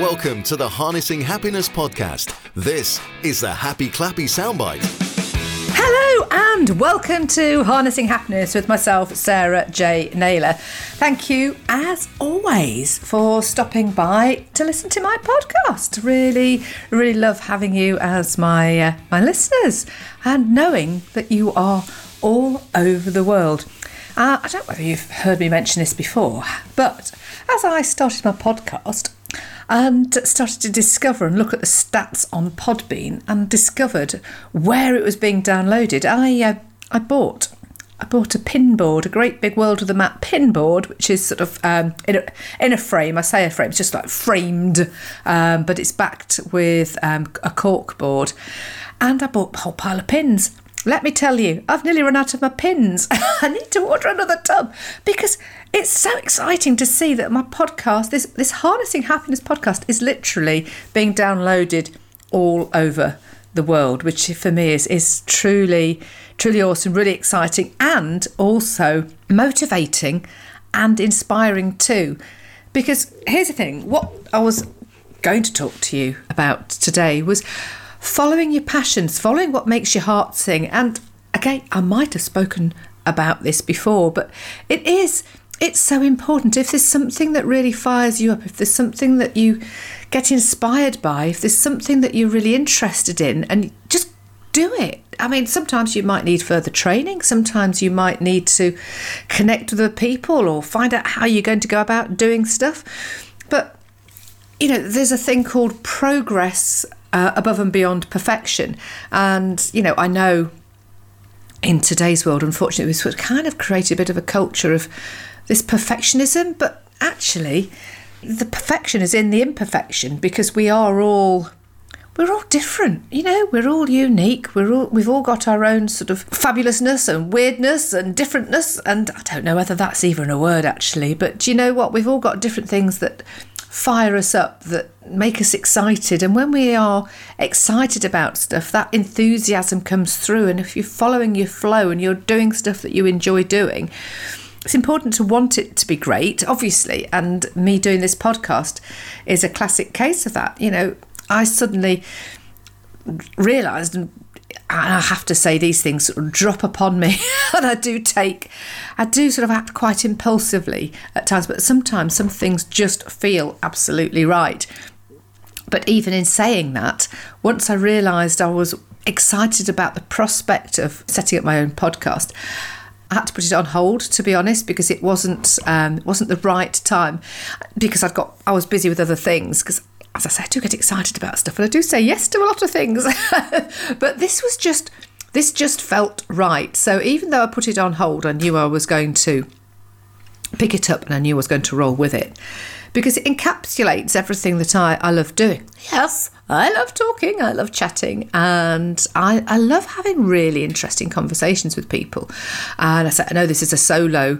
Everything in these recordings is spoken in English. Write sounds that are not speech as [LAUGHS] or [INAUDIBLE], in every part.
Welcome to the Harnessing Happiness podcast. This is the Happy Clappy Soundbite. Hello and welcome to Harnessing Happiness with myself, Sarah J. Naylor. Thank you, as always, for stopping by to listen to my podcast. Really, really love having you as my uh, my listeners and knowing that you are all over the world. Uh, I don't know whether you've heard me mention this before, but as I started my podcast, and started to discover and look at the stats on Podbean and discovered where it was being downloaded. I uh, I bought I bought a pin board, a great big world of the map pin board, which is sort of um, in, a, in a frame. I say a frame, it's just like framed, um, but it's backed with um, a cork board. And I bought a whole pile of pins. Let me tell you, I've nearly run out of my pins. [LAUGHS] I need to order another tub because it's so exciting to see that my podcast, this this harnessing happiness podcast, is literally being downloaded all over the world, which for me is is truly truly awesome, really exciting, and also motivating and inspiring too. Because here's the thing: what I was going to talk to you about today was following your passions, following what makes your heart sing. And again, I might have spoken about this before, but it is it's so important. If there's something that really fires you up, if there's something that you get inspired by, if there's something that you're really interested in, and just do it. I mean, sometimes you might need further training, sometimes you might need to connect with other people or find out how you're going to go about doing stuff. But, you know, there's a thing called progress uh, above and beyond perfection. And, you know, I know in today's world, unfortunately, we've kind of created a bit of a culture of this perfectionism, but actually, the perfection is in the imperfection because we are all we're all different you know? We're all unique. We're all we've all got our own sort of fabulousness and weirdness and differentness. And i don't know whether that's even a word actually but you know what? We've all got different things that fire us up that make us excited and when we are excited about stuff that enthusiasm comes through and if you're following your flow and you're doing stuff that you enjoy doing it's important to want it to be great, obviously. And me doing this podcast is a classic case of that. You know, I suddenly realised, and I have to say these things sort of drop upon me, [LAUGHS] and I do take, I do sort of act quite impulsively at times, but sometimes some things just feel absolutely right. But even in saying that, once I realised I was excited about the prospect of setting up my own podcast, I had to put it on hold to be honest because it wasn't um, wasn't the right time because I'd got I was busy with other things because as I say I do get excited about stuff and I do say yes to a lot of things [LAUGHS] but this was just this just felt right so even though I put it on hold I knew I was going to pick it up and I knew I was going to roll with it because it encapsulates everything that I, I love doing. Yes, I love talking, I love chatting, and I, I love having really interesting conversations with people. And I said, I know this is a solo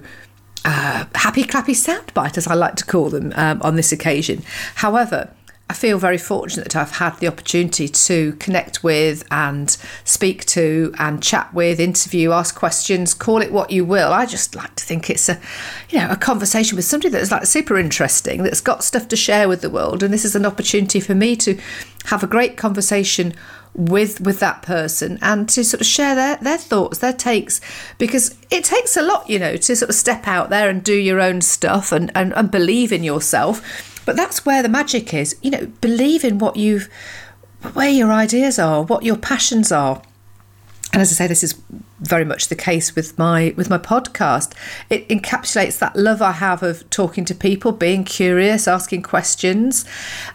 uh, happy clappy soundbite, as I like to call them um, on this occasion. However, I feel very fortunate that I've had the opportunity to connect with and speak to and chat with, interview, ask questions, call it what you will. I just like to think it's a, you know, a conversation with somebody that's like super interesting, that's got stuff to share with the world, and this is an opportunity for me to have a great conversation with with that person and to sort of share their their thoughts their takes. Because it takes a lot you know to sort of step out there and do your own stuff and and, and believe in yourself but that's where the magic is. You know, believe in what you've, where your ideas are, what your passions are. And as I say, this is very much the case with my with my podcast. It encapsulates that love I have of talking to people, being curious, asking questions,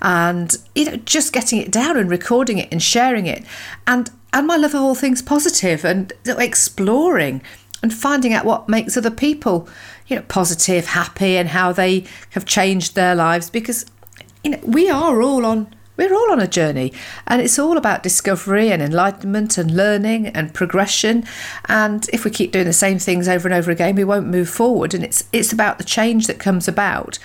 and you know, just getting it down and recording it and sharing it, and and my love of all things positive and exploring and finding out what makes other people you know, positive, happy, and how they have changed their lives. Because you know we are all on we're all on a journey. And it's all about discovery and enlightenment and learning and progression. And if we keep doing the same things over and over again we won't move forward. And it's it's about the change that comes about.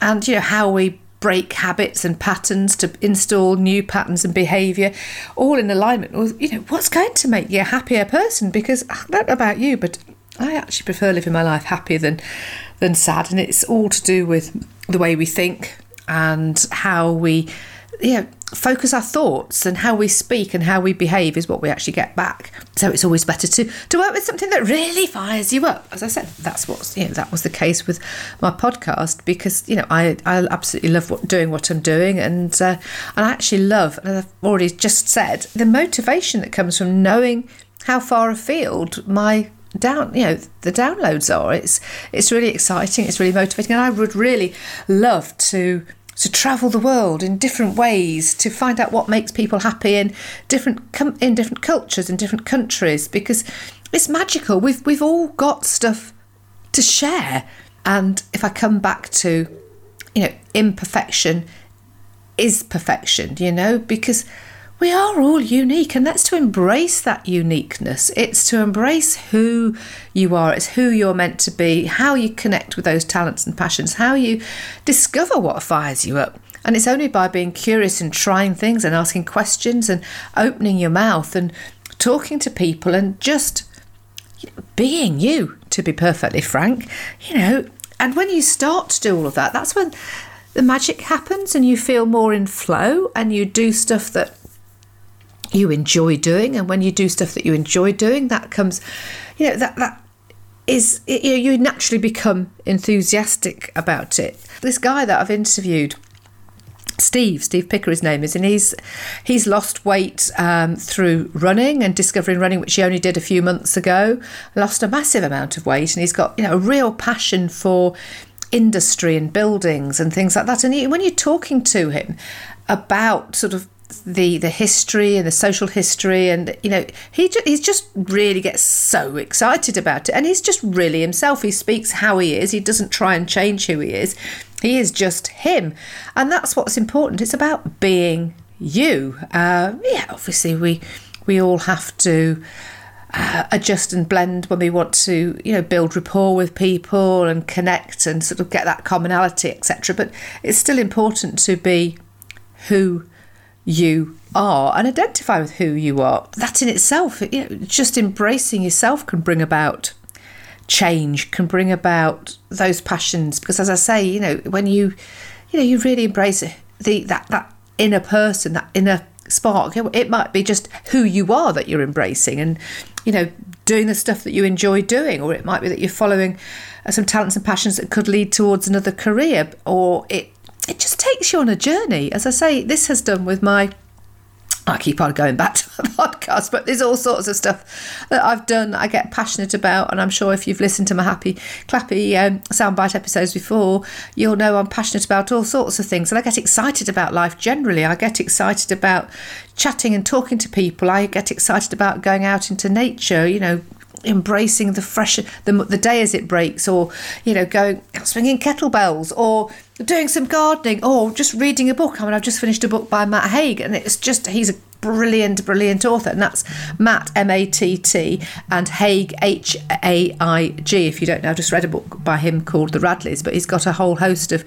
And you know how we break habits and patterns to install new patterns and behavior all in alignment. With you know what's going to make you a happier person? Because I don't know about you but I actually prefer living my life happier than than sad, and it's all to do with the way we think and how we know, focus our thoughts and how we speak and how we behave is what we actually get back. So it's always better to to work with something that really fires you up. As I said, that's what you know, that was the case with my podcast because you know I I absolutely love what, doing what I'm doing and uh, and I actually love and I've already just said the motivation that comes from knowing how far afield my down you know the downloads are it's it's really exciting it's really motivating and i would really love to to travel the world in different ways to find out what makes people happy in different in different cultures in different countries because it's magical. We've we've all got stuff to share. And if i come back to you know imperfection is perfection you know because we are all unique and that's to embrace that uniqueness. It's to embrace who you are. It's who you're meant to be how you connect with those talents and passions how you discover what fires you up. And it's only by being curious and trying things and asking questions and opening your mouth and talking to people and just being you to be perfectly frank you know. And when you start to do all of that that's when the magic happens and you feel more in flow and you do stuff that you enjoy doing and when you do stuff that you enjoy doing that comes you know that that is you know you naturally become enthusiastic about it this guy that i've interviewed Steve, Steve Picker, his name is, and he's he's lost weight um, through running and discovering running, which he only did a few months ago. Lost a massive amount of weight, and he's got you know a real passion for industry and buildings and things like that. And he, when you're talking to him about sort of the the history and the social history and you know he ju- he just really gets so excited about it and he's just really himself. He speaks how he is. He doesn't try and change who he is. He is just him. And that's what's important. It's about being you. Uh, yeah obviously we we all have to uh, adjust and blend when we want to you know build rapport with people and connect and sort of get that commonality etc but it's still important to be who you are and identify with who you are. That in itself, you know, just embracing yourself can bring about change, can bring about those passions. Because as I say, you know, when you, you know, you really embrace the that that inner person, that inner spark. It might be just who you are that you're embracing, and you know, doing the stuff that you enjoy doing, or it might be that you're following uh, some talents and passions that could lead towards another career, or it it just takes you on a journey. As I say, this has done with my I keep on going back [LAUGHS] to the podcast, but there's all sorts of stuff that I've done, I get passionate about, and I'm sure if you've listened to my happy, clappy um, soundbite episodes before, you'll know I'm passionate about all sorts of things, and I get excited about life generally. I get excited about chatting and talking to people. I get excited about going out into nature. You know, embracing the fresh the, the day as it breaks or you know going swinging kettlebells or doing some gardening or just reading a book. I mean i've just finished a book by matt haig and it's just he's a brilliant brilliant author and that's matt m-a-t-t and haig h-a-i-g if you don't know i've just read a book by him called the radleys but he's got a whole host of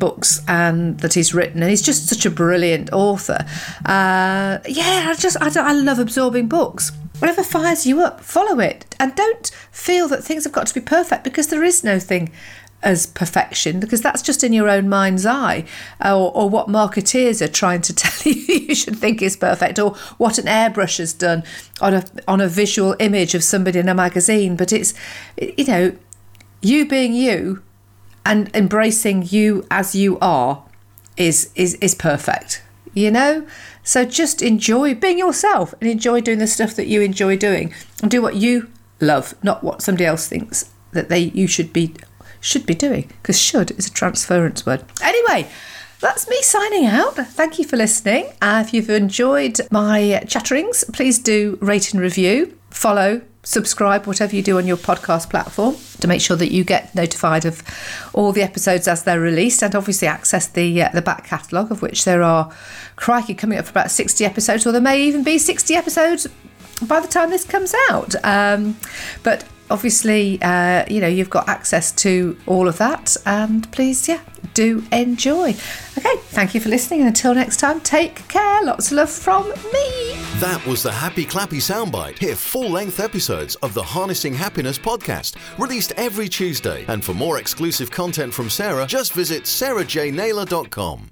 books and that he's written and he's just such a brilliant author. Uh, yeah i just I, I love absorbing books Whatever fires you up, follow it. And don't feel that things have got to be perfect because there is no thing as perfection because that's just in your own mind's eye. Or, or, what marketeers are trying to [LAUGHS] tell you you should think is perfect or what an airbrush has done on a on a visual image of somebody in a magazine. But it's you know you being you and embracing you as you are is is is perfect you know so just enjoy being yourself and enjoy doing the stuff that you enjoy doing and do what you love, not what somebody else thinks that they you should be should be doing because should is a transference word. Anyway, that's me signing out. Thank you for listening. Uh, if you've enjoyed my chatterings, please do rate and review, follow, subscribe, whatever you do on your podcast platform to make sure that you get notified of all the episodes as they're released and obviously access the uh, the back catalogue of which there are crikey coming up for about 60 episodes or there may even be 60 episodes by the time this comes out. Um, but obviously, uh, you know, you've got access to all of that. And please, yeah, do enjoy. Okay, thank you for listening. And until next time, take care. Lots of love from me. That was the Happy Clappy Soundbite. Hear full length episodes of the Harnessing Happiness podcast, released every Tuesday. And for more exclusive content from Sarah, just visit sarahjnaylor.com.